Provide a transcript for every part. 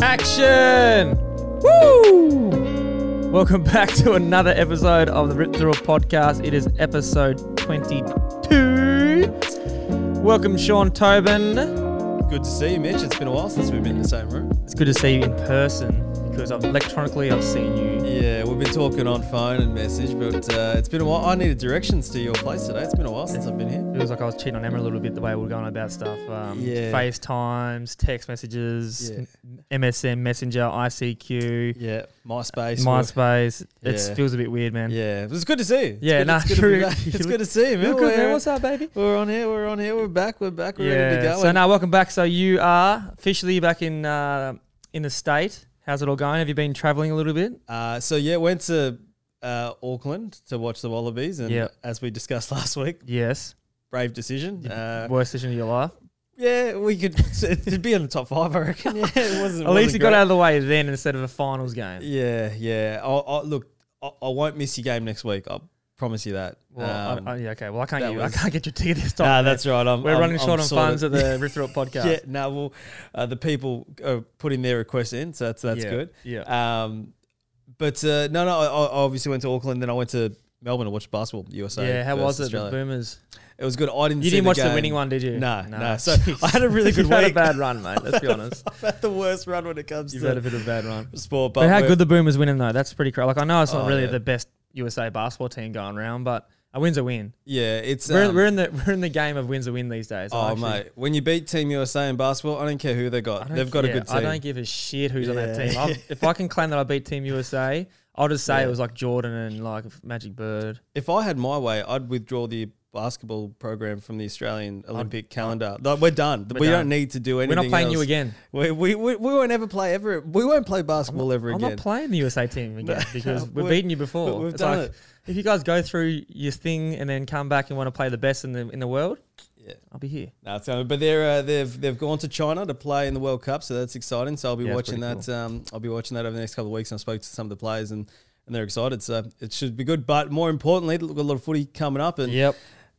Action! Woo! Welcome back to another episode of the Rip Through It podcast. It is episode 22. Welcome, Sean Tobin. Good to see you, Mitch. It's been a while since we've been in the same room. It's good to see you in person because I've, electronically I've seen you. Yeah, we've been talking on phone and message, but uh, it's been a while. I needed directions to your place today. It's been a while since I've been here. It was like I was cheating on Emma a little bit the way we were going about stuff. Um, Yeah. FaceTimes, text messages, Yeah. MSN, Messenger, ICQ, Yeah, MySpace. MySpace. It Yeah. feels a bit weird, man. Yeah, it was good to see you. It's Yeah, good, nah, it's good, to true. be back. You It's good to see you, man. Good, man. What's up, baby? we're on here. We're on here. We're back. We're back. We're ready to go. So now, welcome back. So you are officially back in uh, in the state. How's it all going? Have you been traveling a little bit? Uh, so yeah, went to uh, Auckland to watch the Wallabies, and Yep. as we discussed last week, Yes. brave decision. Uh, Worst decision of your life. yeah, we could it'd be in the top five, I reckon. Yeah, it wasn't. At least you got out of the way then instead of a finals game. Yeah, yeah. I'll, I'll, look, I, I won't miss your game next week. I promise you that. Well, Um, I, I, yeah, okay. Well, I can't. Get you, was- I can't get your ticket this time. nah, man. that's right. I'm, We're I'm- running I'm short on sorted. funds at the Rip Through podcast. yeah, no, well, uh, the people are putting their requests in, so that's that's Yeah, good. Yeah. Um, but uh, no, no, I, I obviously went to Auckland, then I went to Melbourne to watch basketball USA. yeah. How was it? versus The Boomers. It was good. I didn't. You didn't watch the winning one, did you? No, Nah. no. So I had a really good You've had a bad run, mate. Let's be honest. I've had the worst run when it comes You've to had a bit of a bad run. sport. But, But how good the Boomers winning though? That's pretty crazy. Like I know it's not Oh, really yeah. the best USA basketball team going around, but a win's a win. Yeah, it's we're, um, we're in the we're in the game of wins a win these days. Oh actually- mate, when you beat Team USA in basketball, I don't care who they got. They've got a good team. I don't give a shit who's on that team. I'll, if I can claim that I beat Team USA, I'll just say Yeah. it was like Jordan and like Magic Bird. If I had my way, I'd withdraw the basketball program from the Australian Olympic calendar. Like, we're done. We're we done. don't need to do anything. We're not playing you again. We, we, we, we won't ever play ever. We won't play basketball ever again. I'm not playing the USA team again No, because we've beaten you before. we've It's done like, it. If you guys go through your thing and then come back and want to play the best in the in the world, Yeah. I'll be here. No, it's not- but they're uh, they've they've gone to China to play in the World Cup, so that's exciting. So I'll be Yeah, watching that. Um, I'll be watching that over the next couple of weeks. And I spoke to some of the players, and, and they're excited. So it should be good. But more importantly, we've got a lot of footy coming up, and Yep.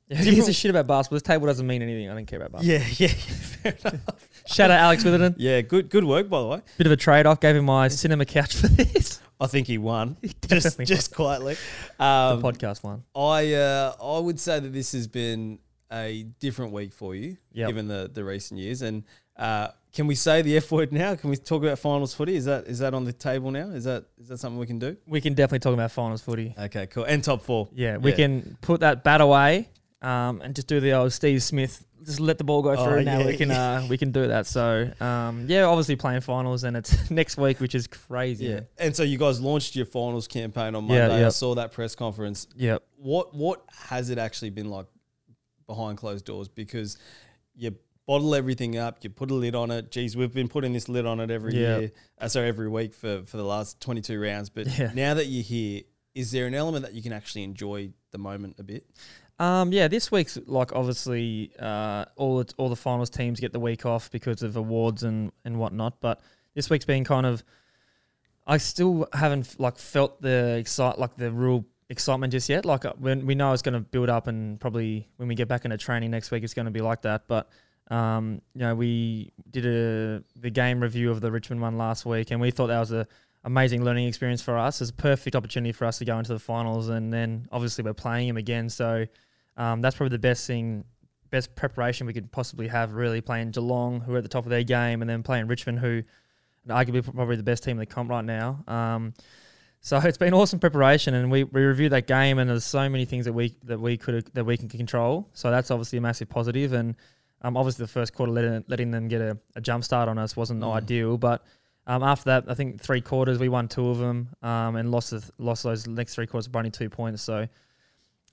Who gives a shit about basketball? This table doesn't mean anything. I don't care about basketball. yeah, yeah, fair enough. Shout out Alex Witherden. yeah. Good good work by the way. Bit of a trade off. Gave him my cinema couch for this. I think he won, just definitely just quietly. the Um, podcast one. I uh, I would say that this has been a different week for you, Yep. given the the recent years. And uh, can we say the F word now? Can we talk about finals footy? Is that is that on the table now? Is that is that something we can do? We can definitely talk about finals footy. Okay, cool. And top four. Yeah, we can put that bat away um, and just do the old Steve Smith. Just let the ball go Oh, through. now yeah, we can uh, we can do that. So um, yeah, obviously playing finals and it's next week, which is crazy. Yeah. And so you guys launched your finals campaign on Yeah, Monday. I saw that press conference. Yep. What what has it actually been like behind closed doors? Because you bottle everything up, you put a lid on it. Geez, we've been putting this lid on it every Yeah. year, uh, sorry, every week for, for the last 22 rounds. But Yeah. now that you're here, is there an element that you can actually enjoy the moment a bit? Um, yeah, this week's like obviously uh, all the, all the finals teams get the week off because of awards and and whatnot. But this week's been kind of, I still haven't like felt the excite like the real excitement just yet. Like uh, when we know it's going to build up and probably when we get back into training next week, it's going to be like that. But um, you know, we did a the game review of the Richmond one last week, and we thought that was a amazing learning experience for us. It's a perfect opportunity for us to go into the finals, and then obviously we're playing him again. So um, that's probably the best thing, best preparation we could possibly have. Really playing Geelong, who are at the top of their game, and then playing Richmond, who are arguably probably the best team in the comp right now. Um, so it's been awesome preparation, and we, we reviewed that game, and there's so many things that we that we could that we can control. So that's obviously a massive positive, and um, obviously the first quarter letting, letting them get a, a jump start on us wasn't Mm. ideal, but um, after that, I think three quarters we won two of them, um, and lost the, lost those next three quarters by only two points. So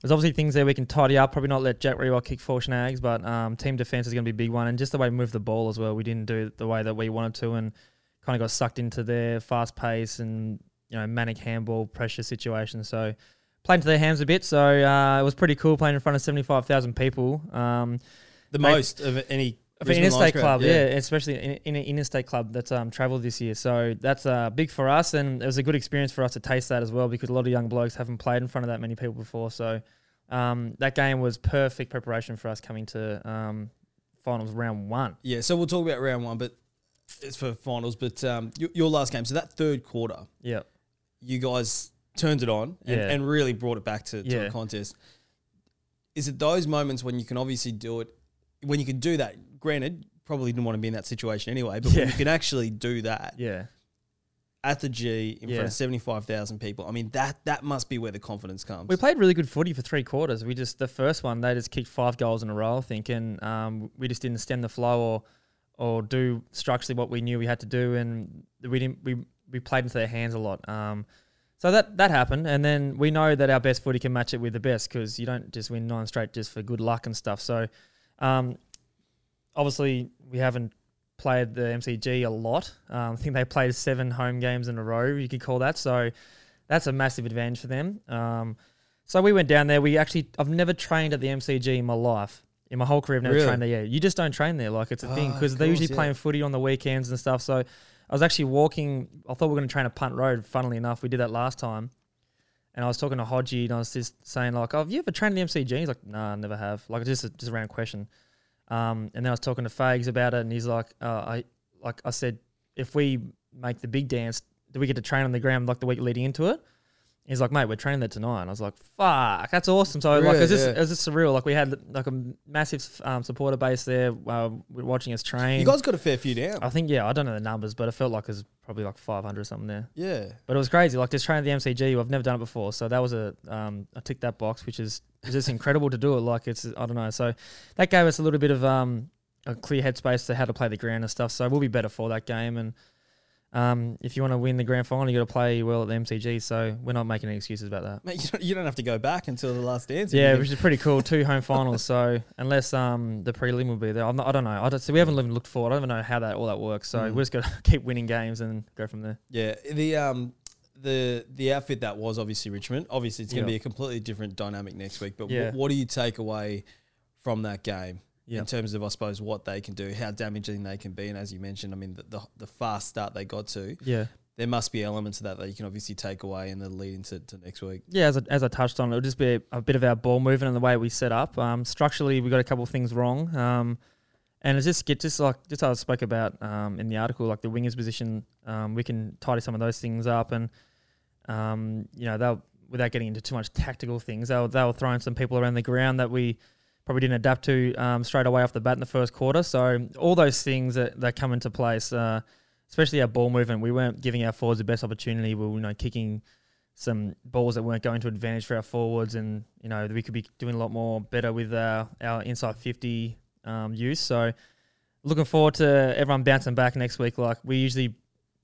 there's obviously things there we can tidy up. Probably not let Jack Riewoldt kick four snags, but um, team defense is going to be a big one, and just the way we move the ball as well. We didn't do it the way that we wanted to, and kind of got sucked into their fast pace and you know manic handball pressure situation. So played to their hands a bit. So uh, it was pretty cool playing in front of seventy five thousand people. Um, The most of any for an Brisbane Lions interstate crowd, club, yeah, especially in, in an interstate club that's um, travelled this year. So that's uh, big for us, and it was a good experience for us to taste that as well because a lot of young blokes haven't played in front of that many people before. So um, that game was perfect preparation for us coming to um, finals round one. Yeah, so we'll talk about round one, but it's for finals. But um, your, your last game, so that third quarter, Yeah, you guys turned it on and, Yeah. and really brought it back to, to Yeah. a contest. Is it those moments when you can obviously do it, when you can do that? Granted, probably didn't want to be in that situation anyway, but when Yeah. you can actually do that yeah, at the G in front Yeah. of seventy five thousand people, I mean that that must be where the confidence comes. we played really good footy for three quarters. We just the first one they just kicked five goals in a row, I think, and um, we just didn't stem the flow or or do structurally what we knew we had to do, and we didn't we we played into their hands a lot. Um, so that that happened, and then we know that our best footy can match it with the best because you don't just win nine straight just for good luck and stuff. So, um, obviously we haven't played the MCG a lot. Um, I think they played seven home games in a row. You could call that. So that's a massive advantage for them. Um, so we went down there. We actually I've never trained at the MCG in my life. In my whole career, I've never Really? trained there. Yeah, you just don't train there. Like it's a thing Oh, because they're usually yeah. playing footy on the weekends and stuff. So I was actually walking. I thought we were going to train at Punt Road. Funnily enough, we did that last time. And I was talking to Hodgie, and I was just saying like, "Oh, have you ever trained at the MCG?" He's like, "Nah, I never have." Like just a, just a random question. Um, and then I was talking to Fags about it, and he's like, uh, "I like I said, if we make the big dance, do we get to train on the ground like the week leading into it?" He's like, "Mate, we're training there tonight." And I was like, "Fuck, that's awesome!" So like, it was just Yeah. it was just surreal. Like we had like a massive um, supporter base there, uh, watching us train. you guys got a fair few down. I think yeah, I don't know the numbers, but it felt like it was probably like 500 or something there. yeah. But it was crazy. Like just training at the MCG, I've never done it before, so that was a um, I ticked that box, which is just incredible to do it. Like it's I don't know. So that gave us a little bit of um, a clear headspace to how to play the ground and stuff. So we'll be better for that game. And um, if you want to win the grand final, you got to play well at the MCG. So we're not making any excuses about that. Mate, you don't, you don't have to go back until the last dance. Yeah, which is pretty cool. Two home finals. So unless um the prelim will be there, I'm not, I don't know. I don't. So we haven't even looked forward. I don't even know how that all that works. So Mm. we're just gonna keep winning games and go from there. Yeah, the um the the outfit that was obviously Richmond. Obviously, it's going to Yeah. be a completely different dynamic next week. But Yeah. wh- what do you take away from that game Yeah. in terms of, I suppose, what they can do, how damaging they can be, and as you mentioned, I mean, the the, the fast start they got to, Yeah. there must be elements of that that you can obviously take away in the lead into to next week. Yeah, as I, as I touched on, it'll just be a, a bit of our ball movement and the way we set up. Um, structurally, we got a couple of things wrong. Um, and it's just get just like just how I spoke about um, in the article, like the wingers position, um, we can tidy some of those things up, and um, you know they'll without getting into too much tactical things, they'll they'll throw in some people around the ground that we probably didn't adapt to um, straight away off the bat in the first quarter. So all those things that, that come into place, uh, especially our ball movement, we weren't giving our forwards the best opportunity. We were you know kicking some balls that weren't going to advantage for our forwards, and you know we could be doing a lot more better with our, our inside fifty um, use. So looking forward to everyone bouncing back next week. Like we usually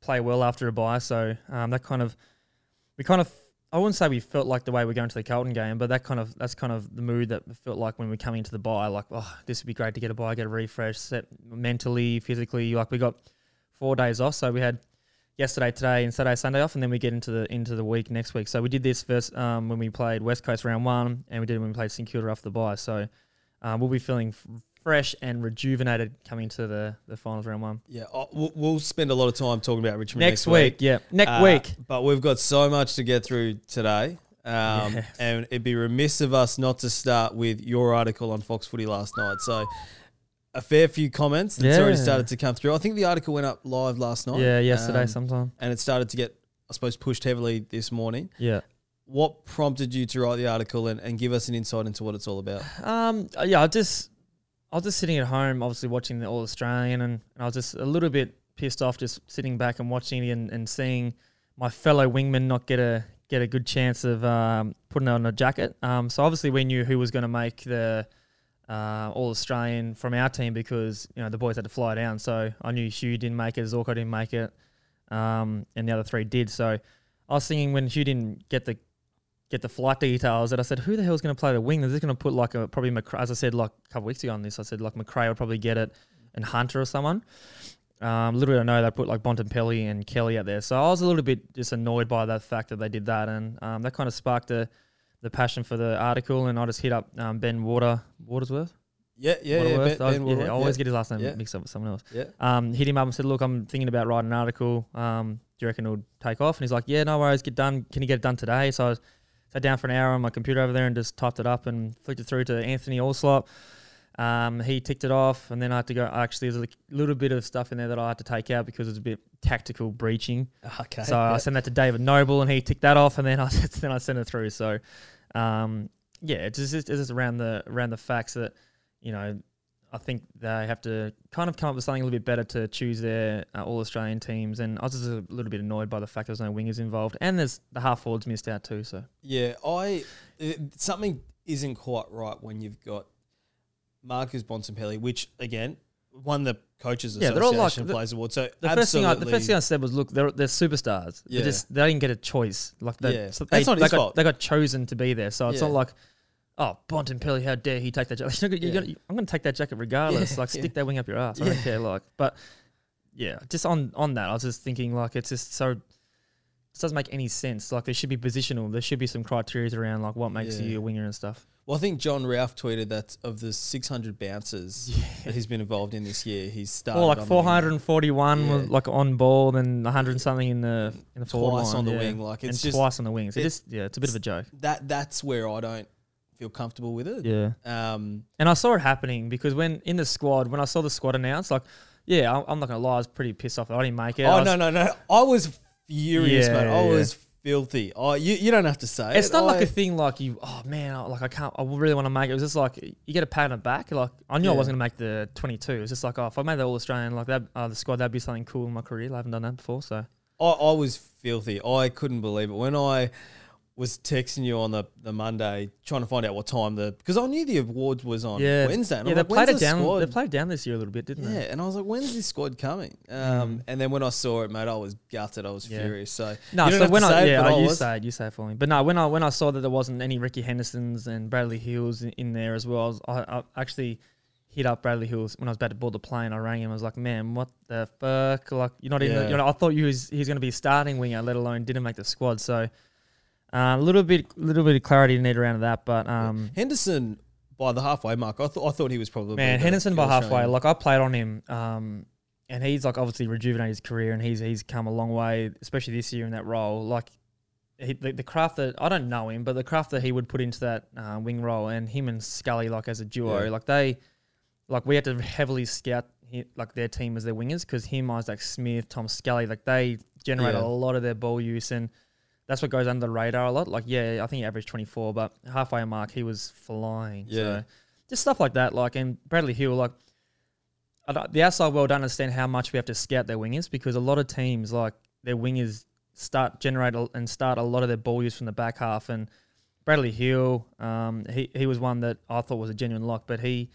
play well after a bye, so um, that kind of we kind of I wouldn't say we felt like the way we're going to the Carlton game, but that kind of that's kind of the mood that we felt like when we're coming into the bye. Like, oh, this would be great to get a bye, get a refresh, set mentally, physically. Like we got four days off, so we had yesterday, today, and Saturday, Sunday off, and then we get into the into the week next week. So we did this first um, when we played West Coast round one, and we did it when we played St Kilda after the bye. So um, we'll be feeling fresh and rejuvenated coming to the the finals round one Yeah, oh, we'll, we'll spend a lot of time talking about Richmond next, week. Yeah, next Uh, week. But we've got so much to get through today. Um. And it'd be remiss of us not to start with your article on Fox Footy last night. So, a fair few comments that's already started to come through. I think the article went up live last night. Yeah, yesterday um, sometime. and it started to get, I suppose, pushed heavily this morning. Yeah. What prompted you to write the article and, and give us an insight into what it's all about? Um, uh, yeah, I just, I was just sitting at home, obviously watching the All Australian, and, and I was just a little bit pissed off, just sitting back and watching and, and seeing my fellow wingman not get a get a good chance of um, putting on a jacket. Um, so obviously we knew who was going to make the uh, All Australian from our team because you know the boys had to fly down. So I knew Hugh didn't make it, Zorko didn't make it, um, and the other three did. So I was thinking when Hugh didn't get the get the flight details that I said, who the hell is going to play the wing? Is this going to put like a probably McRae, as I said like a couple weeks ago on this, I said like McRae would probably get it and Hunter or someone. Um, little did I know they put like Bontempelli and Kelly out there, so I was a little bit just annoyed by that fact that they did that, and um, that kind of sparked the the passion for the article, and I just hit up um, Ben Water Watersworth. Yeah, yeah, yeah. Waterworth. Ben, I, ben yeah, Waterworth, I always yeah. get his last name Yeah. mixed up with someone else. Yeah. Um, hit him up and said, "Look, I'm thinking about writing an article. Um, do you reckon it'll take off?" And he's like, "Yeah, no worries, get done. Can you get it done today?" So I sat down for an hour on my computer over there and just typed it up and flicked it through to Anthony Allslop. Um, he ticked it off, and then I had to go. Actually, there's a little bit of stuff in there that I had to take out because it was a bit tactical breaching. Okay. So I sent that to David Noble, and he ticked that off, and then I then I sent it through. So, um, yeah, it's just, it's just around the around the facts that you know I think they have to kind of come up with something a little bit better to choose their uh, all Australian teams. And I was just a little bit annoyed by the fact there's no wingers involved, and there's the half forwards missed out too. So Yeah, I it, something isn't quite right when you've got Marcus Bontempelli, which again won the coaches Yeah, association they're all like- the- players award. So the first thing I, the first thing I said was, look, they're they're superstars. Yeah. They just they didn't get a choice. Like they, Yeah. so That's not they his got, fault. They got chosen to be there. So it's Yeah. not like. Oh, Bontempelli, how dare he take that jacket? You're gonna- you're Yeah. gonna- I'm going to take that jacket regardless. Yeah, like, yeah. stick that wing up your ass. I Yeah. don't care. Like, but yeah, just on on that, I was just thinking like it's just so. It doesn't make any sense. Like, there should be positional. There should be some criteria around like what makes Yeah. you a winger and stuff. Well, I think John Ralph tweeted that of the 600 bounces that he's been involved in this year, he's started Or like on the wing 441 Yeah. was like on ball, then 100 and something in the in the forward twice line, on the yeah. wing. Like and it's just twice on the wings. It it- just yeah, it's a bit of a joke. that. That's where I don't feel comfortable with it. Yeah. Um, And I saw it happening because when in the squad, when I saw the squad announced, like, yeah, I'm, I'm not gonna lie, I was pretty pissed off. that I didn't make it. I oh was- no no no! I was furious, Yeah, man. I yeah. was filthy. Oh, you you don't have to say It's it. not like a thing like you. Oh man, I- like I can't. I really want to make it. It was just like you get a pat on the back. Like I knew I wasn't gonna make the 22. It was just like, oh, if I made the All Australian like that, uh, the squad, that'd be something cool in my career. I haven't done that before, so I, I was filthy. I couldn't believe it when I was texting you on the, the Monday trying to find out what time the because I knew the awards was on yeah, Wednesday. And yeah, I'm they like, played it the down. squad?" They played down this year a little bit, didn't Yeah, they? Yeah, and I was like, "When's this squad coming?" Um, Mm. And then when I saw it, mate, I was gutted. I was Yeah. furious. So No, so when I say it, yeah, oh, I you was. say it, you say it for me. But no, when I when I saw that there wasn't any Ricky Hendersons and Bradley Hills in, in there as well, I, was, I, I actually hit up Bradley Hills when I was about to board the plane. I rang him. I was like, "Man, what the fuck? Like, you're not even. Yeah. You know, I thought you was he's going to be a starting winger, let alone didn't make the squad." So, a little bit, little bit of clarity need around that. But um, Henderson by the halfway mark, I thought I thought he was probably man, Henderson by halfway. Like I played on him, um, and he's like obviously rejuvenated his career, and he's he's come a long way, especially this year in that role. Like he, the, the craft that I don't know him, but the craft that he would put into that uh, wing role, and him and Scully like as a duo, Yeah. like they, like we had to heavily scout hi- like their team as their wingers because him, Isaac Smith, Tom Scully, like they generate Yeah. a lot of their ball use and. That's what goes under the radar a lot. Like, yeah, I think he averaged 24, but halfway mark, he was flying. Yeah. So just stuff like that. Like, and Bradley Hill, like, I don't, the outside world don't understand how much we have to scout their wingers because a lot of teams, like, their wingers start generate a- and start a lot of their ball use from the back half. And Bradley Hill, um, he he was one that I thought was a genuine lock, but he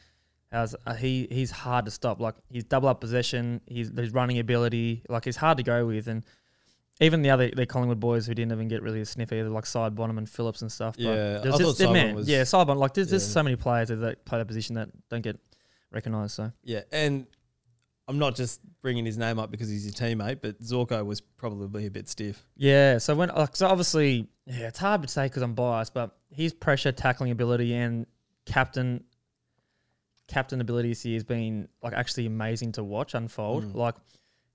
has uh, he he's hard to stop. Like, he's double up possession, he's his running ability, like, he's hard to go with. And even the other the Collingwood boys who didn't even get really a sniff either, like Sidebottom and Phillips and stuff. But Yeah, there's I just- thought man, was- yeah, Sidebottom. Like there's Yeah. so many players that play that position that don't get recognised. So Yeah, and I'm not just bringing his name up because he's your teammate, but Zorko was probably a bit stiff. yeah, so when like, so obviously yeah, it's hard to say because I'm biased, but his pressure tackling ability and captain captain ability this year has been like actually amazing to watch unfold. Mm. Like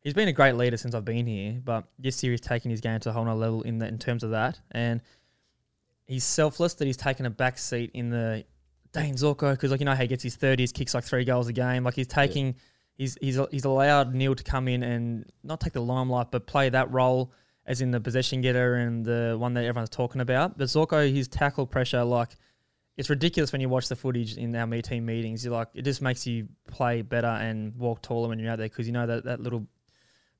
he's been a great leader since I've been here, but this year he's taken his game to a whole nother level in the, in terms of that, and he's selfless that he's taken a back seat in the Dayne Zorko because like you know how he gets his thirties, kicks like three goals a game. Like he's taking, he's he's he's allowed Neale to come in and not take the limelight, but play that role as in the possession getter and the one that everyone's talking about. But Zorko, his tackle pressure, like it's ridiculous when you watch the footage in our me team meetings. You're like, it just makes you play better and walk taller when you're out there because you know that that little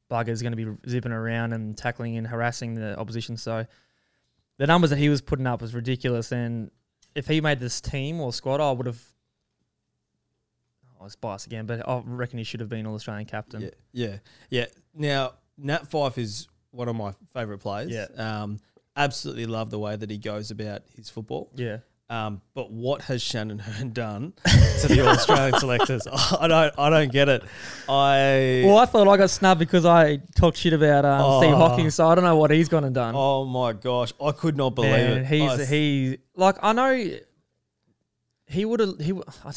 bugger is going to be zipping around and tackling and harassing the opposition. So the numbers that he was putting up was ridiculous. And if he made this team or squad, I would have. I was biased again, but I reckon he should have been All Australian captain. Yeah, yeah, yeah. Now Nat Fyfe is one of my favourite players. Yeah. um, absolutely love the way that he goes about his football. yeah. Um, but what has Shannon Hurn done to the All Australian selectors? I don't, I don't get it. I Well, I thought I got snubbed because I talked shit about um, Steve Oh. Hocking, so I don't know what he's gone and done. oh my gosh, I could not believe Man, it. he's I- he like I know he would have he.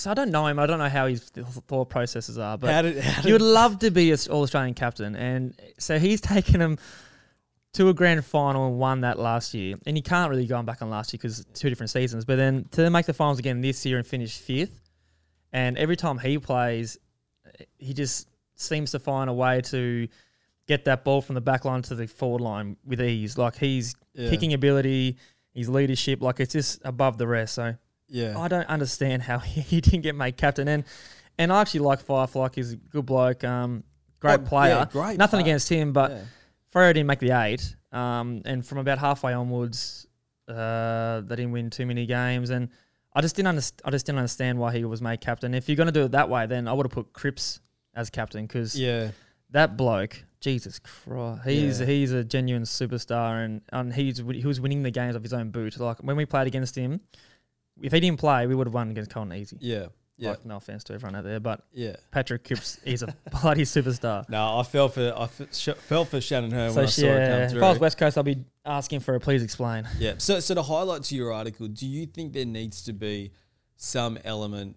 I don't know him. I don't know how his thought processes are, but how did, how he would love to be an All Australian captain, and so he's taken him to a grand final and won that last year, and you can't really go back on last year because two different seasons. But then to make the finals again this year and finish fifth, and every time he plays, he just seems to find a way to get that ball from the back line to the forward line with ease. Like he's Yeah. kicking ability, his leadership, like it's just above the rest. So Yeah. I don't understand how he didn't get made captain. And and I actually like Firefly. he's a good bloke, um, great Oh, player. yeah, great Nothing player. against him, but Yeah. Freo didn't make the eight. Um, and from about halfway onwards, uh, they didn't win too many games. And I just didn't understand. I just didn't understand why he was made captain. If you're going to do it that way, then I would have put Cripps as captain because Yeah. that bloke, Jesus Christ, he's Yeah. he's a genuine superstar, and and he's he was winning the games of his own boot. Like when we played against him, if he didn't play, we would have won against Carlton easy. Yeah. Yeah. Like, no offense to everyone out there, but Yeah. Patrick Cripps, he's a bloody superstar. No, I fell for I f- sh- fell for Shannon Hurn So when I saw it yeah, come if through. I was West Coast, I'll be asking for a please explain. Yeah. So, so to highlight to your article, do you think there needs to be some element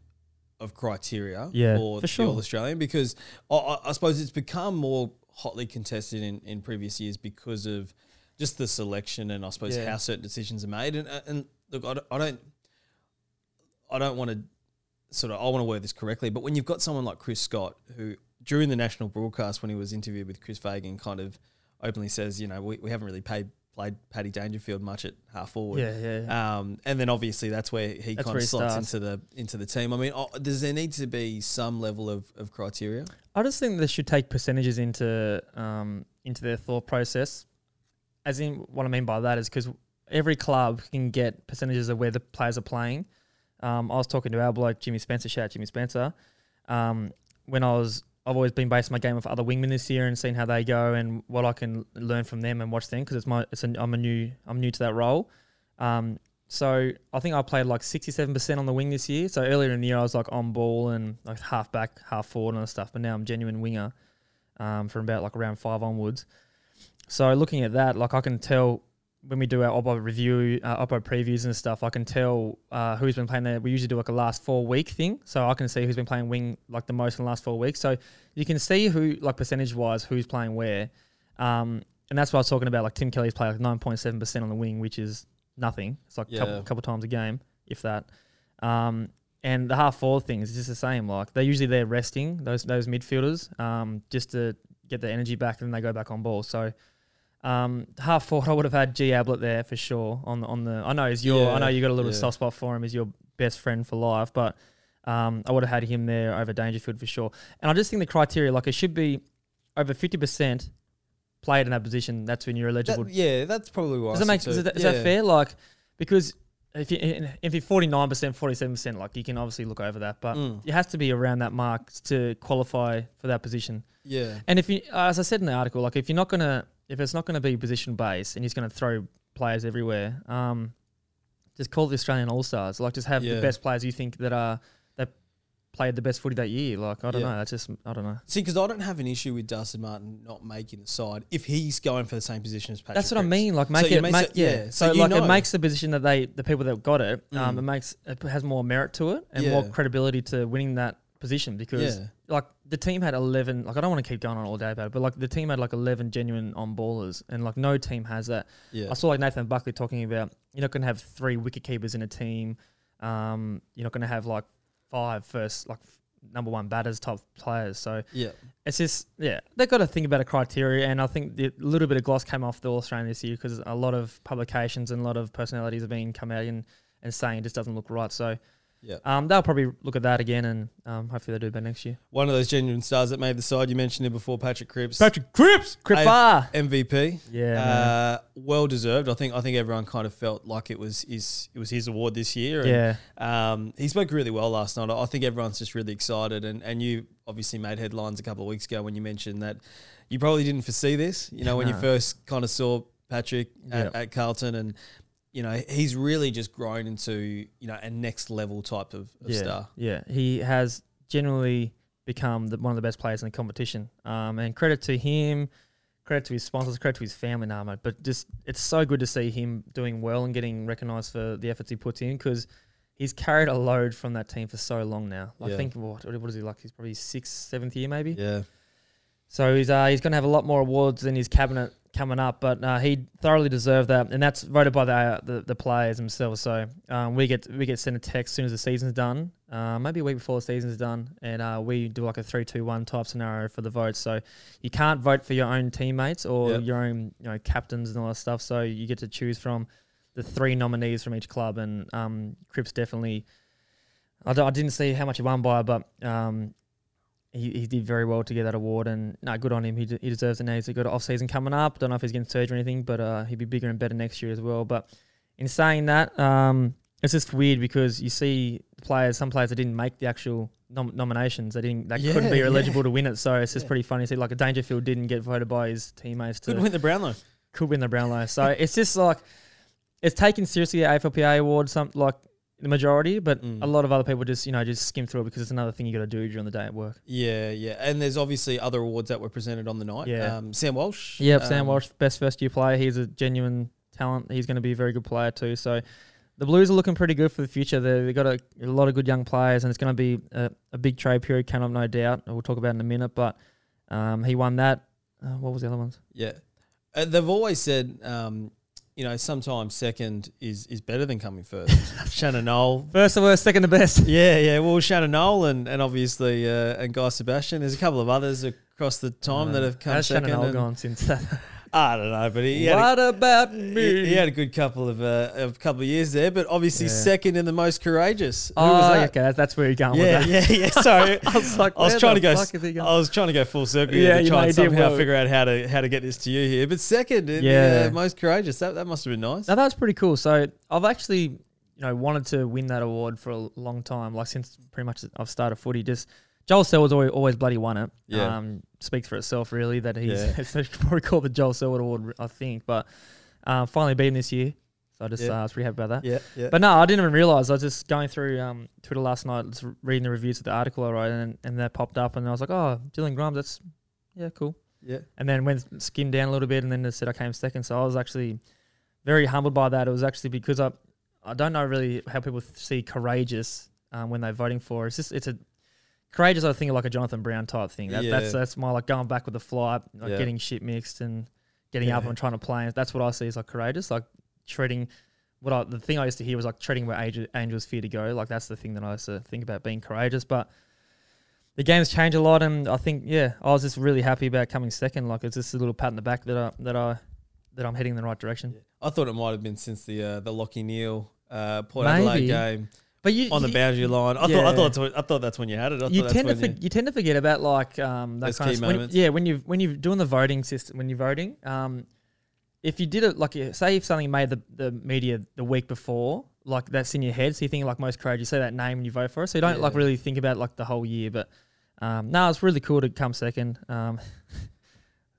of criteria Yeah, for, for the sure. All Australian? Because I- I, I suppose it's become more hotly contested in, in previous years because of just the selection and I suppose Yeah. how certain decisions are made. And, uh, and look, I don't, I don't, I don't want to sort of, I want to word this correctly, but when you've got someone like Chris Scott, who during the national broadcast, when he was interviewed with Chris Fagan, kind of openly says, you know, we, we haven't really paid, played Paddy Dangerfield much at half forward. Yeah, yeah. yeah. Um, and then obviously that's where he That's kind where of slots starts. into the into the team. I mean, oh, does there need to be some level of, of criteria? I just think they should take percentages into um, into their thought process. As in, what I mean by that is because every club can get percentages of where the players are playing. Um, I was talking to our bloke Jimmy Spencer, shout out Jimmy Spencer. Um, when I was, I've always been basing my game with other wingmen this year and seeing how they go and what I can learn from them and watch them because it's my, it's a, I'm a new, I'm new to that role. Um, so I think I played like 67% on the wing this year. So earlier in the year, I was like on ball and like half back, half forward and stuff. But now I'm genuine winger um, from about like around five onwards. So looking at that, like I can tell when we do our Oppo review, uh, Oppo previews and stuff, I can tell uh, who's been playing there. We usually do like a last four week thing. So I can see who's been playing wing like the most in the last four weeks. So you can see who, like percentage wise, who's playing where. Um, and that's what I was talking about. Like Tim Kelly's played like 9.7% on the wing, which is nothing. It's like a couple, Yeah. couple times a game, if that. Um, and the half forward thing is just the same. Like they're usually there resting those those midfielders, um, just to get their energy back, and then they go back on ball. So um, half forward, I would have had G Ablett there for sure. On the on the, I know he's your, I know Yeah, you got a little yeah. soft spot for him. He's your best friend for life, but um, I would have had him there over Dangerfield for sure. And I just think the criteria, like it should be over fifty percent played in that position. That's when you're eligible. That- yeah, that's probably why. Does that make is, that, is that fair? Like because if you if you're forty nine percent, forty seven percent, like you can obviously look over that, but Mm. it has to be around that mark to qualify for that position. Yeah, And if you, as I said in the article, like if you're not gonna, if it's not gonna be position based and he's gonna throw players everywhere, um, just call the Australian All Stars. Like just have Yeah. the best players you think that are that played the best footy that year. Like I don't Yeah. know, that's just I don't know. see, because I don't have an issue with Dustin Martin not making the side if he's going for the same position as Patrick. That's what I mean. Like make you it, make, say- yeah. yeah, So, so like know. it makes the position that they, the people that got it, um, Mm. it makes it has more merit to it and more credibility to winning that position because Yeah. like the team had 11 like i don't want to keep going on all day about it but like the team had like 11 genuine on ballers and like no team has that. Yeah, i saw like nathan buckley talking about you're not going to have three wicket keepers in a team um you're not going to have like five first like number one batters type players so yeah, it's just yeah they've got to think about a criteria and i think the little bit of gloss came off the all australian this year because a lot of publications and a lot of personalities have been come out and, and saying it just doesn't look right so yeah. um, they'll probably look at that again and um, hopefully they do better next year One of those genuine stars that made the side. You mentioned it before, Patrick Cripps, Patrick Cripps, Cripper. MVP. Yeah. Uh, well deserved. I think. I think everyone kind of felt like it was his. It was his award this year. and, yeah, Um, he spoke really well last night. I think everyone's just really excited, and, and you obviously made headlines a couple of weeks ago when you mentioned that you probably didn't foresee this. You know, when you first kind of saw Patrick at, Yeah. at Carlton, and you know he's really just grown into you know a next level type of, of yeah, star. yeah. He has generally become the, one of the best players in the competition. Um, and credit to him, credit to his sponsors, credit to his family now, mate. But just it's so good to see him doing well and getting recognised for the efforts he puts in because he's carried a load from that team for so long now. I Yeah. think what what is he like? He's probably sixth, seventh year maybe. Yeah, So he's uh, he's going to have a lot more awards than his cabinet coming up, but uh, he thoroughly deserved that, and that's voted by the uh, the, the players themselves. So um, we get we get sent a text as soon as the season's done, uh, maybe a week before the season's done, and uh, we do like a three two one type scenario for the votes. So you can't vote for your own teammates or Yep. your own you know captains and all that stuff. So you get to choose from the three nominees from each club, and um, Cripps definitely. I, d- I didn't see how much he won by, but um, he, he did very well to get that award, and no, good on him. He, de- he deserves it now. He's got an off season coming up. Don't know if he's getting surgery or anything, but uh, he'd be bigger and better next year as well. But in saying that, um, it's just weird because you see players, some players that didn't make the actual nom- nominations, they didn't, they couldn't be eligible yeah. to win it. So it's just Yeah. pretty funny. to See, like a Dangerfield didn't get voted by his teammates to Could win the Brownlow. could win the Brownlow. So it's just like it's taken seriously the AFLPA award, some like the majority, but Mm. a lot of other people just you know just skim through it because it's another thing you got to do during the day at work. Yeah, yeah. And there's obviously other awards that were presented on the night. Yeah. Um, Sam Walsh. Yep, Sam um, Walsh, best first year player. He's a genuine talent. He's going to be a very good player too. So the Blues are looking pretty good for the future. They- They've got a, a lot of good young players, and it's going to be a, a big trade period, cannot no doubt. We'll talk about it in a minute, but um, he won that. Uh, what was the other ones? Yeah. Uh, they've always said, um, you know, sometimes second is, is better than coming first. Shannon Noll. First the worst, second the best. Yeah, yeah. Well, Shannon Noll and, and obviously uh, and Guy Sebastian. There's a couple of others across the time that have come How's second. Shannon Noll gone since that? I don't know, but he, had a, about me? he, had a good couple of uh, a couple of years there, but obviously Yeah. second in the most courageous. Who oh, was that? okay, that's, where you're going Yeah, with that. yeah, yeah. Sorry, I was like, I was trying to go. fuck is he going? I was trying to go full circle Yeah, here to try and somehow well. figure out how to how to get this to you here. But second, in Yeah. the uh, most courageous. That that must have been nice. Now that's pretty cool. So I've actually, you know, wanted to win that award for a long time. Like since pretty much I've started footy, just Joel Selwood's always, always bloody won it. Yeah. Um, speaks for itself really that he's Yeah. it's probably called the Joel Selwood Award, I think. But uh, finally beat him this year, so I just Yeah. uh, was pretty happy about that. Yeah, yeah. But no, I didn't even realize. I was just going through um, Twitter last night, just reading the reviews of the article I wrote, and and that popped up, and I was like, oh, Dylan Grimes, that's yeah, cool. yeah, And then went skimmed down a little bit, and then it said I came second. So I was actually very humbled by that. It was actually because I I don't know really how people see courageous um, when they're voting for. It's just it's a courageous. I think like a Jonathan Brown type thing. That, That's Yeah. that's my like going back with the flight, like Yeah. getting shit mixed and getting up and trying to play. That's what I see as like courageous, like treading. What I, the thing I used to hear was like treading where angel, angels fear to go. Like that's the thing that I used to think about being courageous. But the game's changed a lot, and I think yeah, I was just really happy about coming second. Like it's just a little pat in the back that I that I that I'm heading in the right direction. I thought it might have been since the uh, the Lachie Neale uh, Port Maybe. Adelaide game But you on the you, boundary line. I thought I thought that's when, I thought that's when you had it. I you thought tend to when for, you tend to forget about like um that Those kind key of when, moments. yeah when you when you're doing the voting system when you're voting um if you did it like say if something made the, the media the week before like that's in your head so you think like most courage you say that name and you vote for it so you don't like really think about like the whole year but um no it's really cool to come second um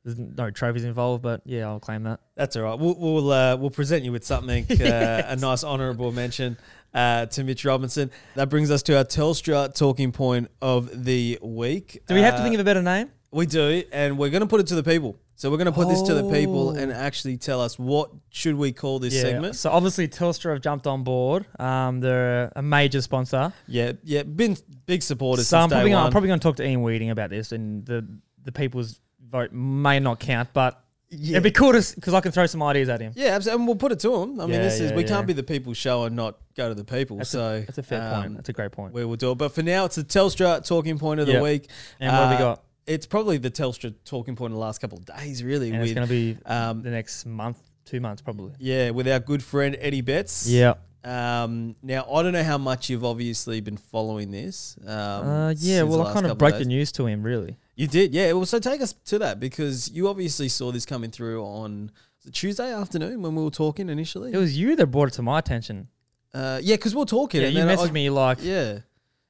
there's no trophies involved but yeah I'll claim that That's all right. We'll we'll, uh, we'll present you with something, uh, a nice honourable mention uh, to Mitch Robinson. That brings us to our Telstra talking point of the week. do we have to Uh, think of a better name We do, and we're going to put it to the people. So we're going to put this to the people and Oh. actually tell us what should we call this segment. so obviously Telstra have jumped on board um they're a major sponsor Yeah, yeah, been big supporters So I'm since probably gonna. I'm probably going to talk to Ian Weeding about this, and the the people's vote may not count, but yeah. it'd be cool to because I can throw some ideas at him. yeah, absolutely. And we'll put it to him. I mean, Yeah, this is yeah, we yeah. can't be the people's show and not go to the people. That's so That's a fair um, point. That's a great point. We will do it. But for now, it's the Telstra talking point of the Yeah. week. And what have we uh, got? It's probably the Telstra talking point in the last couple of days, really. And it's with going to be um, the next month, two months probably. yeah, with our good friend Eddie Betts. Yeah. Um, now I don't know how much you've obviously been following this. Um, Uh, yeah. Well, I kind of broke days. the news to him, really. You did, yeah. Well, so take us to that because you obviously saw this coming through on Tuesday afternoon when we were talking initially. It was you that brought it to my attention. uh, yeah, because we we're talking. Yeah, and you then messaged I, me like. Yeah,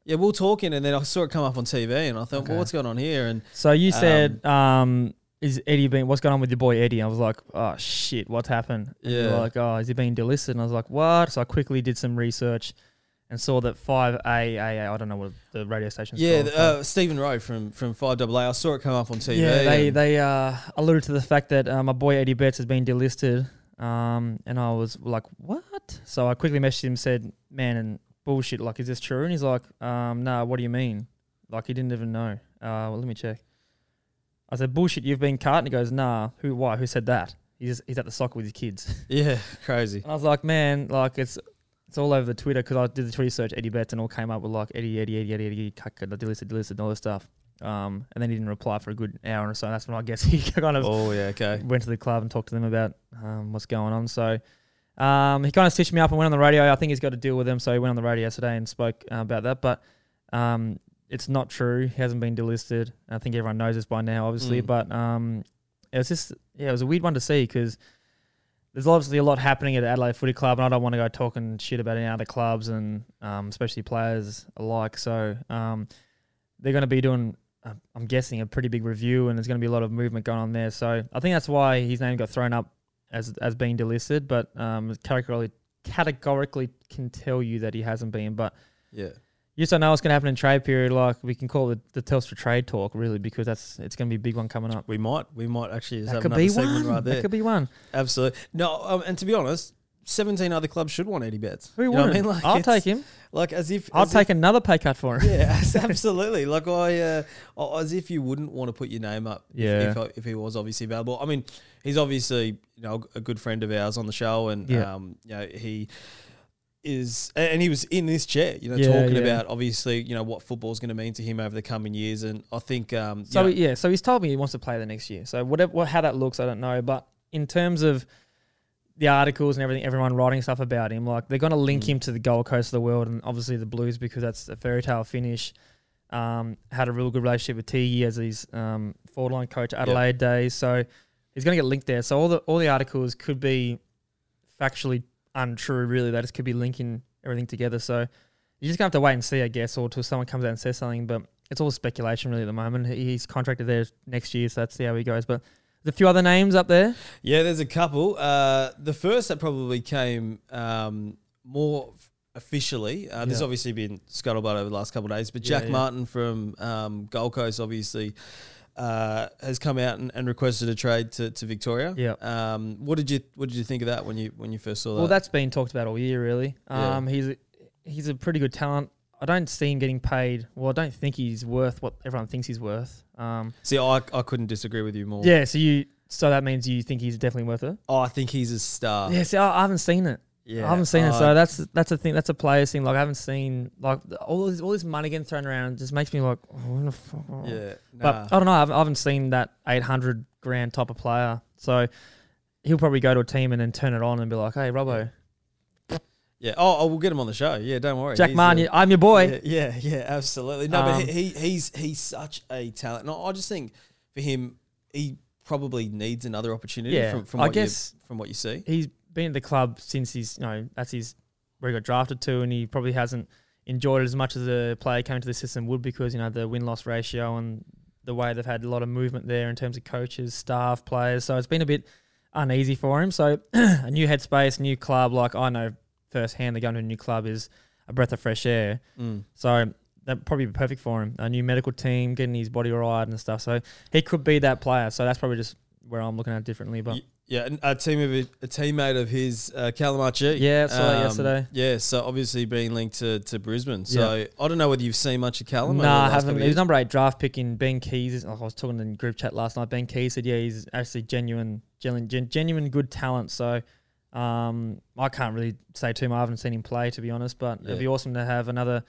yeah, we we're talking, and then I saw it come up on TV, and I thought, Okay. well, what's going on here? And So you said, um, is Eddie been? What's going on with your boy Eddie? I was like, oh shit, what's happened? And were Yeah. like, oh, is he being delisted? And I was like, what? So I quickly did some research and saw that five A A I don't know what the radio station's yeah, called. the, uh, Stephen Rowe from from Five AA. I saw it come up on TV. yeah, they and- they uh, alluded to the fact that uh, my boy Eddie Betts has been delisted. Um, and I was like, what? So I quickly messaged him, and said, man, and bullshit. Like, is this true? And he's like, um, no. what do you mean? Like, he didn't even know. Uh, well, let me check. I said, bullshit, you've been cut. And he goes, nah, who, why, who said that? He's, he's at the soccer with his kids. Yeah, crazy. And I was like, man, like it's it's all over the Twitter because I did the Twitter search Eddie Betts and all came up with like Eddie, Eddie, Eddie, Eddie, Eddie, Kaka, delisted, delisted, and all this stuff. Um, and then he didn't reply for a good hour or so. And that's when I guess he kind of Oh yeah, okay. went to the club and talked to them about um, what's going on. So um, he kind of stitched me up and went on the radio. I think he's got to deal with them, so he went on the radio yesterday and spoke uh, about that. But um, it's not true. He hasn't been delisted. I think everyone knows this by now, obviously. Mm. But um, it was just yeah, it was a weird one to see because there's obviously a lot happening at Adelaide Footy Club, and I don't want to go talking shit about any other clubs and um, especially players alike. So um, they're going to be doing, uh, I'm guessing, a pretty big review, and there's going to be a lot of movement going on there. So I think that's why his name got thrown up as as being delisted, but um, categorically categorically can tell you that he hasn't been. But Yeah. You just don't know what's going to happen in trade period. Like we can call it the Telstra trade talk, really, because that's it's going to be a big one coming up. We might we might actually just That have could another be segment one. right there. That could be one. Absolutely. No, um, and to be honest, 17 other clubs should want Eddie Betts. Who You know what I mean? Like, I'll take him. Like as if I'll as take another pay cut for him. yeah, absolutely. Like I, uh, as if you wouldn't want to put your name up. if- Yeah. If, if, he was obviously available. I mean, he's obviously you know a good friend of ours on the show, and Yeah. um, you know he is, and he was in this chair, you know, Yeah, talking yeah. about obviously you know what football's going to mean to him over the coming years, and I think um, So know, yeah, so he's told me he wants to play the next year. So whatever, what, how that looks, I don't know. But in terms of the articles and everything, everyone writing stuff about him, like they're going to link Mm. him to the Gold Coast of the world, and obviously the Blues because that's a fairy tale finish. Um, had a real good relationship with Tiggy as his um, forward line coach Adelaide days, so he's going to get linked there. So all the all the articles could be factually untrue. Really, they just could be linking everything together. So you just gonna have to wait and see, I guess, or till someone comes out and says something. But it's all speculation really at the moment. He's contracted there next year, so that's see how he goes. But there's a few other names up there. Yeah, there's a couple. Uh, the first that probably came um, more officially. Uh, There's obviously been scuttlebutt over the last couple of days, but Yeah, Jack yeah. Martin from um, Gold Coast obviously uh, has come out and, and requested a trade to, to Victoria. Yeah. Um, what did you What did you think of that when you when you first saw that? Well, that's been talked about all year, really. Yeah. Um, he's a, he's a pretty good talent. I don't see him getting paid. Well, I don't think he's worth what everyone thinks he's worth. Um, See, I, I couldn't disagree with you more. yeah. So you so that means you think he's definitely worth it. Oh, I think he's a star. Yeah. See, I, I haven't seen it. Yeah. I haven't seen it. So that's that's a thing. That's a player's thing. Like I haven't seen like all this all this money getting thrown around. Just makes me like, oh, what the fuck? yeah. But. I don't know. I haven't, I haven't seen that 800 grand type of player. So he'll probably go to a team and then turn it on and be like, hey, Robbo, Yeah. Oh, oh, we'll get him on the show. Yeah, don't worry. Jack He's, I'm your boy. Yeah, yeah, yeah, absolutely. No, Um, but he, he he's he's such a talent. No, I just think for him, he probably needs another opportunity. Yeah, from, from I what guess- you, from what you see. He's been at the club since he's, you know, that's his where he got drafted to, and he probably hasn't enjoyed it as much as a player coming to the system would because, you know, the win loss ratio and the way they've had a lot of movement there in terms of coaches, staff, players. So it's been a bit uneasy for him. So a new headspace, new club, like I know firsthand, the going to a new club is a breath of fresh air. Mm. So that'd probably be perfect for him. A new medical team, getting his body right and stuff. So he could be that player. So that's probably just where I'm looking at it differently. But Yeah, a team of a teammate of his, uh, Calamachi. Yeah, I saw that yesterday. Yeah, so obviously being linked to, to Brisbane. So I don't know whether you've seen much of Callum. no, over the I last haven't. couple He was years. number eight draft pick in Ben Keays. I was talking in group chat last night. Ben Keays said, yeah, he's actually genuine, genuine, gen- genuine good talent. So um, I can't really say too much. I haven't seen him play, to be honest. But Yeah. it'd be awesome to have another.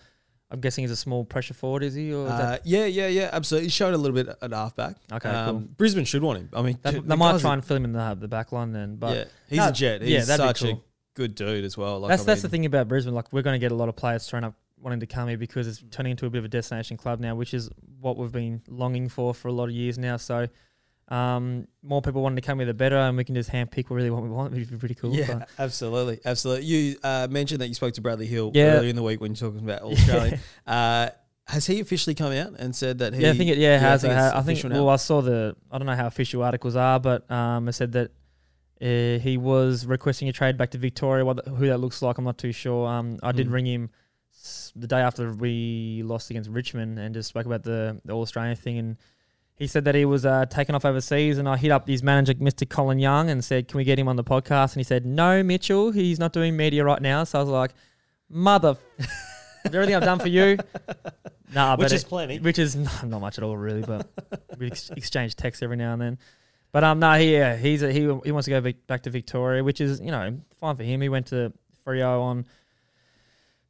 I'm guessing he's a small pressure forward, is he? Or is Uh, yeah, yeah, yeah, absolutely. He showed a little bit at halfback. Okay, um, cool. Brisbane should want him. I mean, that, the they might try and fill him in the the back line then. But yeah, he's No, a jet. He's yeah, such a good dude as well. Like, that's I that's the thing about Brisbane. Like we're going to get a lot of players thrown up wanting to come here because it's turning into a bit of a destination club now, which is what we've been longing for for a lot of years now. So um, more people wanting to come here, the better, and we can just handpick really what we want, which would be pretty cool. Yeah, But absolutely, absolutely. You uh, mentioned that you spoke to Bradley Hill Yeah. earlier in the week when you're talking about Australia. uh, has he officially come out and said that he? yeah, I think it. Yeah, it has. I I, think, I think. official now? Well, I saw the. I don't know how official articles are, but um, it said that. Uh, he was requesting a trade back to Victoria. What the, who that looks like, I'm not too sure. Um, I did Mm. ring him s- the day after we lost against Richmond and just spoke about the, the All Australian thing. And he said that he was uh, taken off overseas. And I hit up his manager, Mr. Colin Young, and said, "Can we get him on the podcast?" And he said, "No, Mitchell, he's not doing media right now." So I was like, "Mother, everything I've done for you, nah, which but is it- plenty. which is not, not much at all, really. But we ex- exchange texts every now and then. But um, no, he, yeah, he's a, he he wants to go vic- back to Victoria, which is you know fine for him. He went to Freo on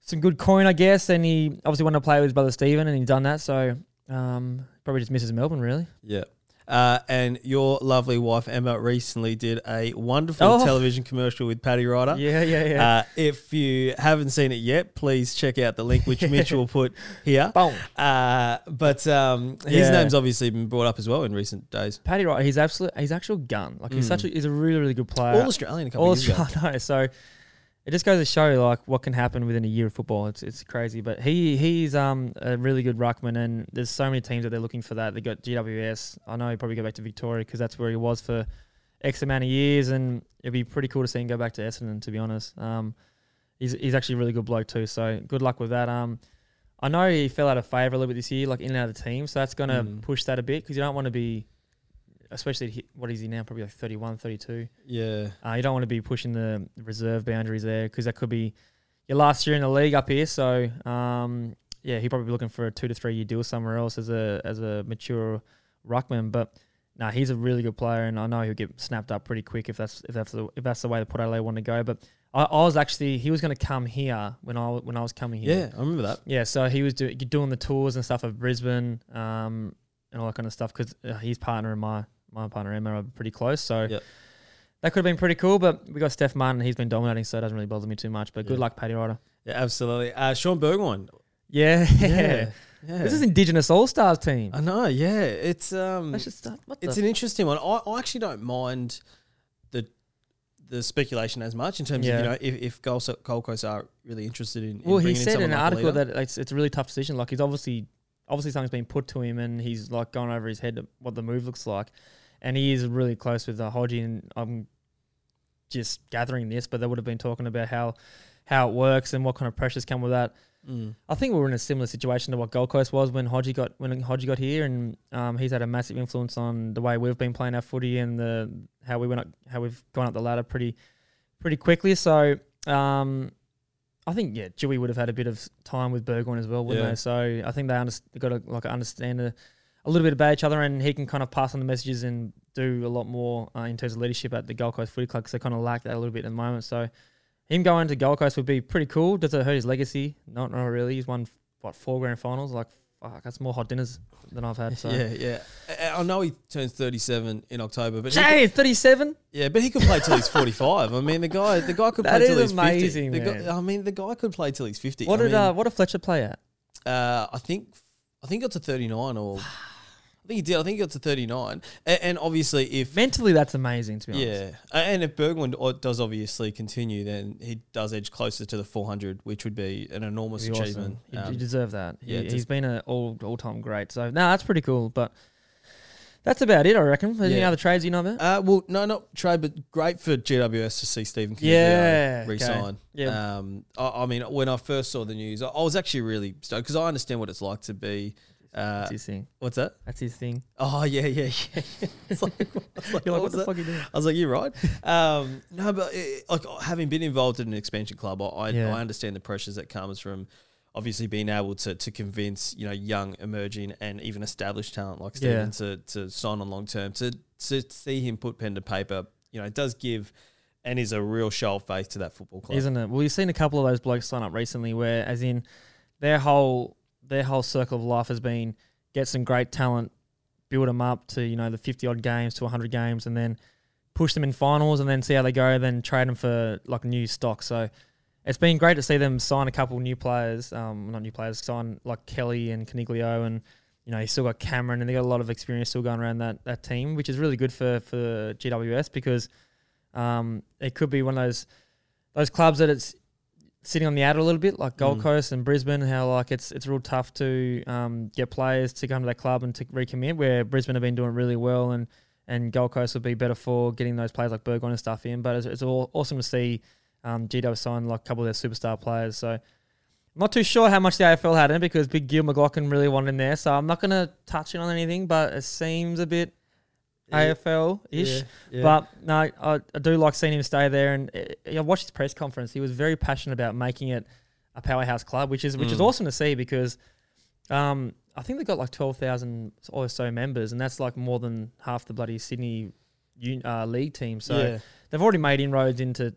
some good coin, I guess, and he obviously wanted to play with his brother Stephen, and he done that. So um, probably just misses Melbourne, really. Yeah. Uh, and your lovely wife Emma recently did a wonderful Oh. television commercial with Paddy Ryder. Yeah, yeah, yeah. Uh, if you haven't seen it yet, please check out the link which Mitch will put here. Boom. Uh, but um, his Yeah. name's obviously been brought up as well in recent days. Paddy Ryder, he's absolute, he's actual gun. Like he's Mm. such a, he's a really, really good player. All Australian a couple All of years ago. I. So it just goes to show like what can happen within a year of football. It's it's crazy. But he he's um a really good ruckman, and there's so many teams that they're looking for that. They got GWS. I know he probably go back to Victoria because that's where he was for X amount of years, and it'd be pretty cool to see him go back to Essendon. To be honest, um, he's he's actually a really good bloke too. So good luck with that. Um. I know he fell out of favour a little bit this year, like in and out of the team, so that's going to Mm. push that a bit because you don't want to be, especially he- what is he now? Probably like 31, 32. Yeah. Uh, you don't want to be pushing the reserve boundaries there because that could be your last year in the league up here. So um, yeah, he'd probably be looking for a two to three year deal somewhere else as a as a mature ruckman. But nah, he's a really good player, and I know he'll get snapped up pretty quick if that's if that's the if that's the way the Port Adelaide want to go. But I, I was actually he was going to come here when I when I was coming here. Yeah, I remember that. Yeah, so he was do, doing the tours and stuff of Brisbane um, and all that kind of stuff because uh, his partner and my my partner Emma are pretty close. So Yep. that could have been pretty cool. But we got Steph Martin; he's been dominating, so it doesn't really bother me too much. But good luck, Paddy Ryder. Yeah, absolutely. Uh, Shaun Burgoyne. Yeah, Yeah. yeah. this is Indigenous All Stars team. I know, yeah. It's um just start. What it's an interesting one. I, I actually don't mind the the speculation as much in terms Yeah. of you know if, if Gold, Gold Coast are really interested in. in well, he in said in someone an like article that it's it's a really tough decision. Like he's obviously obviously something's been put to him, and he's like gone over his head what the move looks like, and he is really close with uh, Hodgie. And I'm just gathering this, but they would have been talking about how how it works and what kind of pressures come with that. Mm. I think we were in a similar situation to what Gold Coast was when Hodgie got when Hodgie got here, and um, he's had a massive influence on the way we've been playing our footy and the how we went up, how we've gone up the ladder pretty pretty quickly. So um, I think yeah, Dewey would have had a bit of time with Burgoyne as well, wouldn't Yeah. they? So I think they under, got to like understand a, a little bit about each other, and he can kind of pass on the messages and do a lot more uh, in terms of leadership at the Gold Coast Footy Club because they kind of lack that a little bit at the moment. So him going to Gold Coast would be pretty cool. Does it hurt his legacy? Not, not really. He's won what four grand finals. Like fuck, that's more hot dinners than I've had. So Yeah, yeah. I, I know he turns thirty-seven in October, but Jay, thirty seven. yeah, but he could play till he's forty-five. I mean, the guy, the guy could That play till he's amazing, fifty. Guy, I mean, the guy could play till he's fifty. What I did mean, uh, what did Fletcher play at? Uh, I think I think got to thirty nine or I think he did. I think he got to thirty nine. And, and obviously, if Mentally, that's amazing. To be honest. yeah, and if Burgoyne o- does obviously continue, then he does edge closer to the four hundred, which would be an enormous Be achievement. He, Um, he deserve that. He, yeah, he's been an all all time great. So no, that's pretty cool. But that's about it, I reckon. Any other trades you know about? uh, well, no, not trade, but great for GWS to see Stephen Coniglio Yeah, okay. Yeah. Um, I, I mean, when I first saw the news, I, I was actually really stoked because I understand what it's like to be. Uh, that's his thing. what's that? That's his thing. Oh yeah, yeah, yeah. it's like, I was like, You're like, what the that? fuck are you doing? I was like, you're right. Um, no, but uh, like having been involved in an expansion club, I, I, Yeah. I understand the pressures that comes from obviously being able to to convince you know young, emerging, and even established talent like Yeah. Stephen to to sign on long term. To to see him put pen to paper, you know, it does give and is a real show of faith to that football club. Isn't it? Well, you've seen a couple of those blokes sign up recently, where as in their whole their whole circle of life has been get some great talent, build them up to you know the fifty odd games to hundred games, and then push them in finals, and then see how they go, then trade them for like new stock. So it's been great to see them sign a couple new players, um, not new players, sign like Kelly and Coniglio, and you know you still got Cameron, and they got a lot of experience still going around that that team, which is really good for for GWS because um, it could be one of those those clubs that it's sitting on the outer a little bit, like Gold Mm. Coast and Brisbane. How like it's it's real tough to um, get players to come to that club and to recommit. Where Brisbane have been doing really well, and and Gold Coast would be better for getting those players like Burgoyne and stuff in. But it's, it's all awesome to see um, GW sign like a couple of their superstar players. So. I'm not too sure how much the AFL had in it because Big Gil McLachlan really wanted in there. So I'm not going to touch it on anything, but it seems a bit Yeah. AFL ish. Yeah. But no, I, I do like seeing him stay there. And uh, I watched his press conference. He was very passionate about making it a powerhouse club, which is which is Mm. awesome to see because Um, I think they've got like twelve thousand or so members, and that's like more than half the bloody Sydney un- uh, league team. So yeah. they've already made inroads into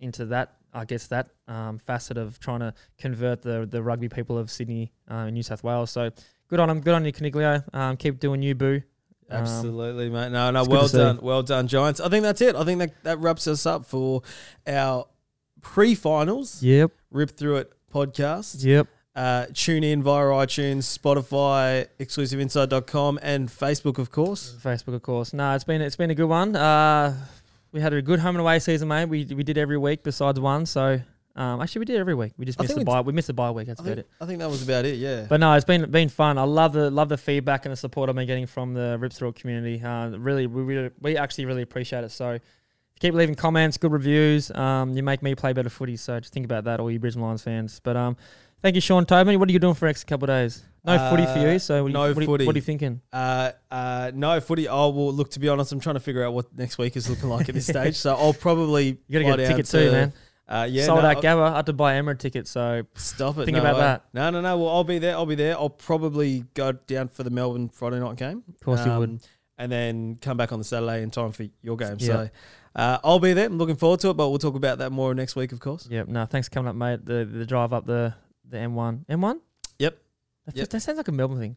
into that. I guess that um, facet of trying to convert the the rugby people of Sydney uh, and New South Wales. So good on them. Good on you, Coniglio. Um, keep doing you, boo. Um, Absolutely, mate. No, no, well done. Well done, Giants. I think that's it. I think that, that wraps us up for our pre finals Yep. Rip Through It podcast. Yep. Uh, tune in via iTunes, Spotify, exclusiveinside.com, and Facebook, of course. Facebook, of course. No, it's been it's been a good one. Uh, we had a good home and away season, mate. We we did every week besides one. So um, actually, we did every week. We just I missed the bye. We missed the bye week. That's I about think, it. I think that was about it, yeah. But no, it's been been fun. I love the love the feedback and the support I've been getting from the Rip Through community. Uh, really, we really, we actually really appreciate it. So keep leaving comments, good reviews. Um, you make me play better footy. So just think about that, all you Brisbane Lions fans. But um, thank you, Sean Tobin. What are you doing for the next couple of days? No footy for Uh, you. So what, no you, what, are you- footy. what are you thinking? Uh, uh, no footy. Oh well, look. To be honest, I'm trying to figure out what next week is looking like at this stage. So I'll probably You got to get a ticket to- too, man. Uh, yeah, Sold no, out Gabba. I had to buy Emirates ticket. So Stop it. Think no about way. that. No, no, no. Well, I'll be there. I'll be there. I'll probably go down for the Melbourne Friday night game. of course you would. Um, And then come back on the Saturday in time for your game. Yeah. So uh, I'll be there. I'm looking forward to it, but we'll talk about that more next week, of course. Yep. No, thanks for coming up, mate. The the drive up the the M1. M1? Yep. That, Yep. that sounds like a Melbourne thing.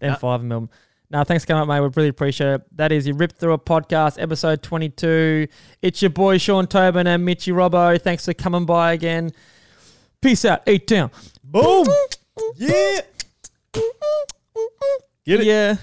The M5 in Melbourne. No, thanks for coming up, mate. We really appreciate it. That is your Rip Through a podcast, episode 22. It's your boy, Sean Tobin and Mitchy Robbo. Thanks for coming by again. Peace out. Eight down. Boom. yeah. Get it. Yeah.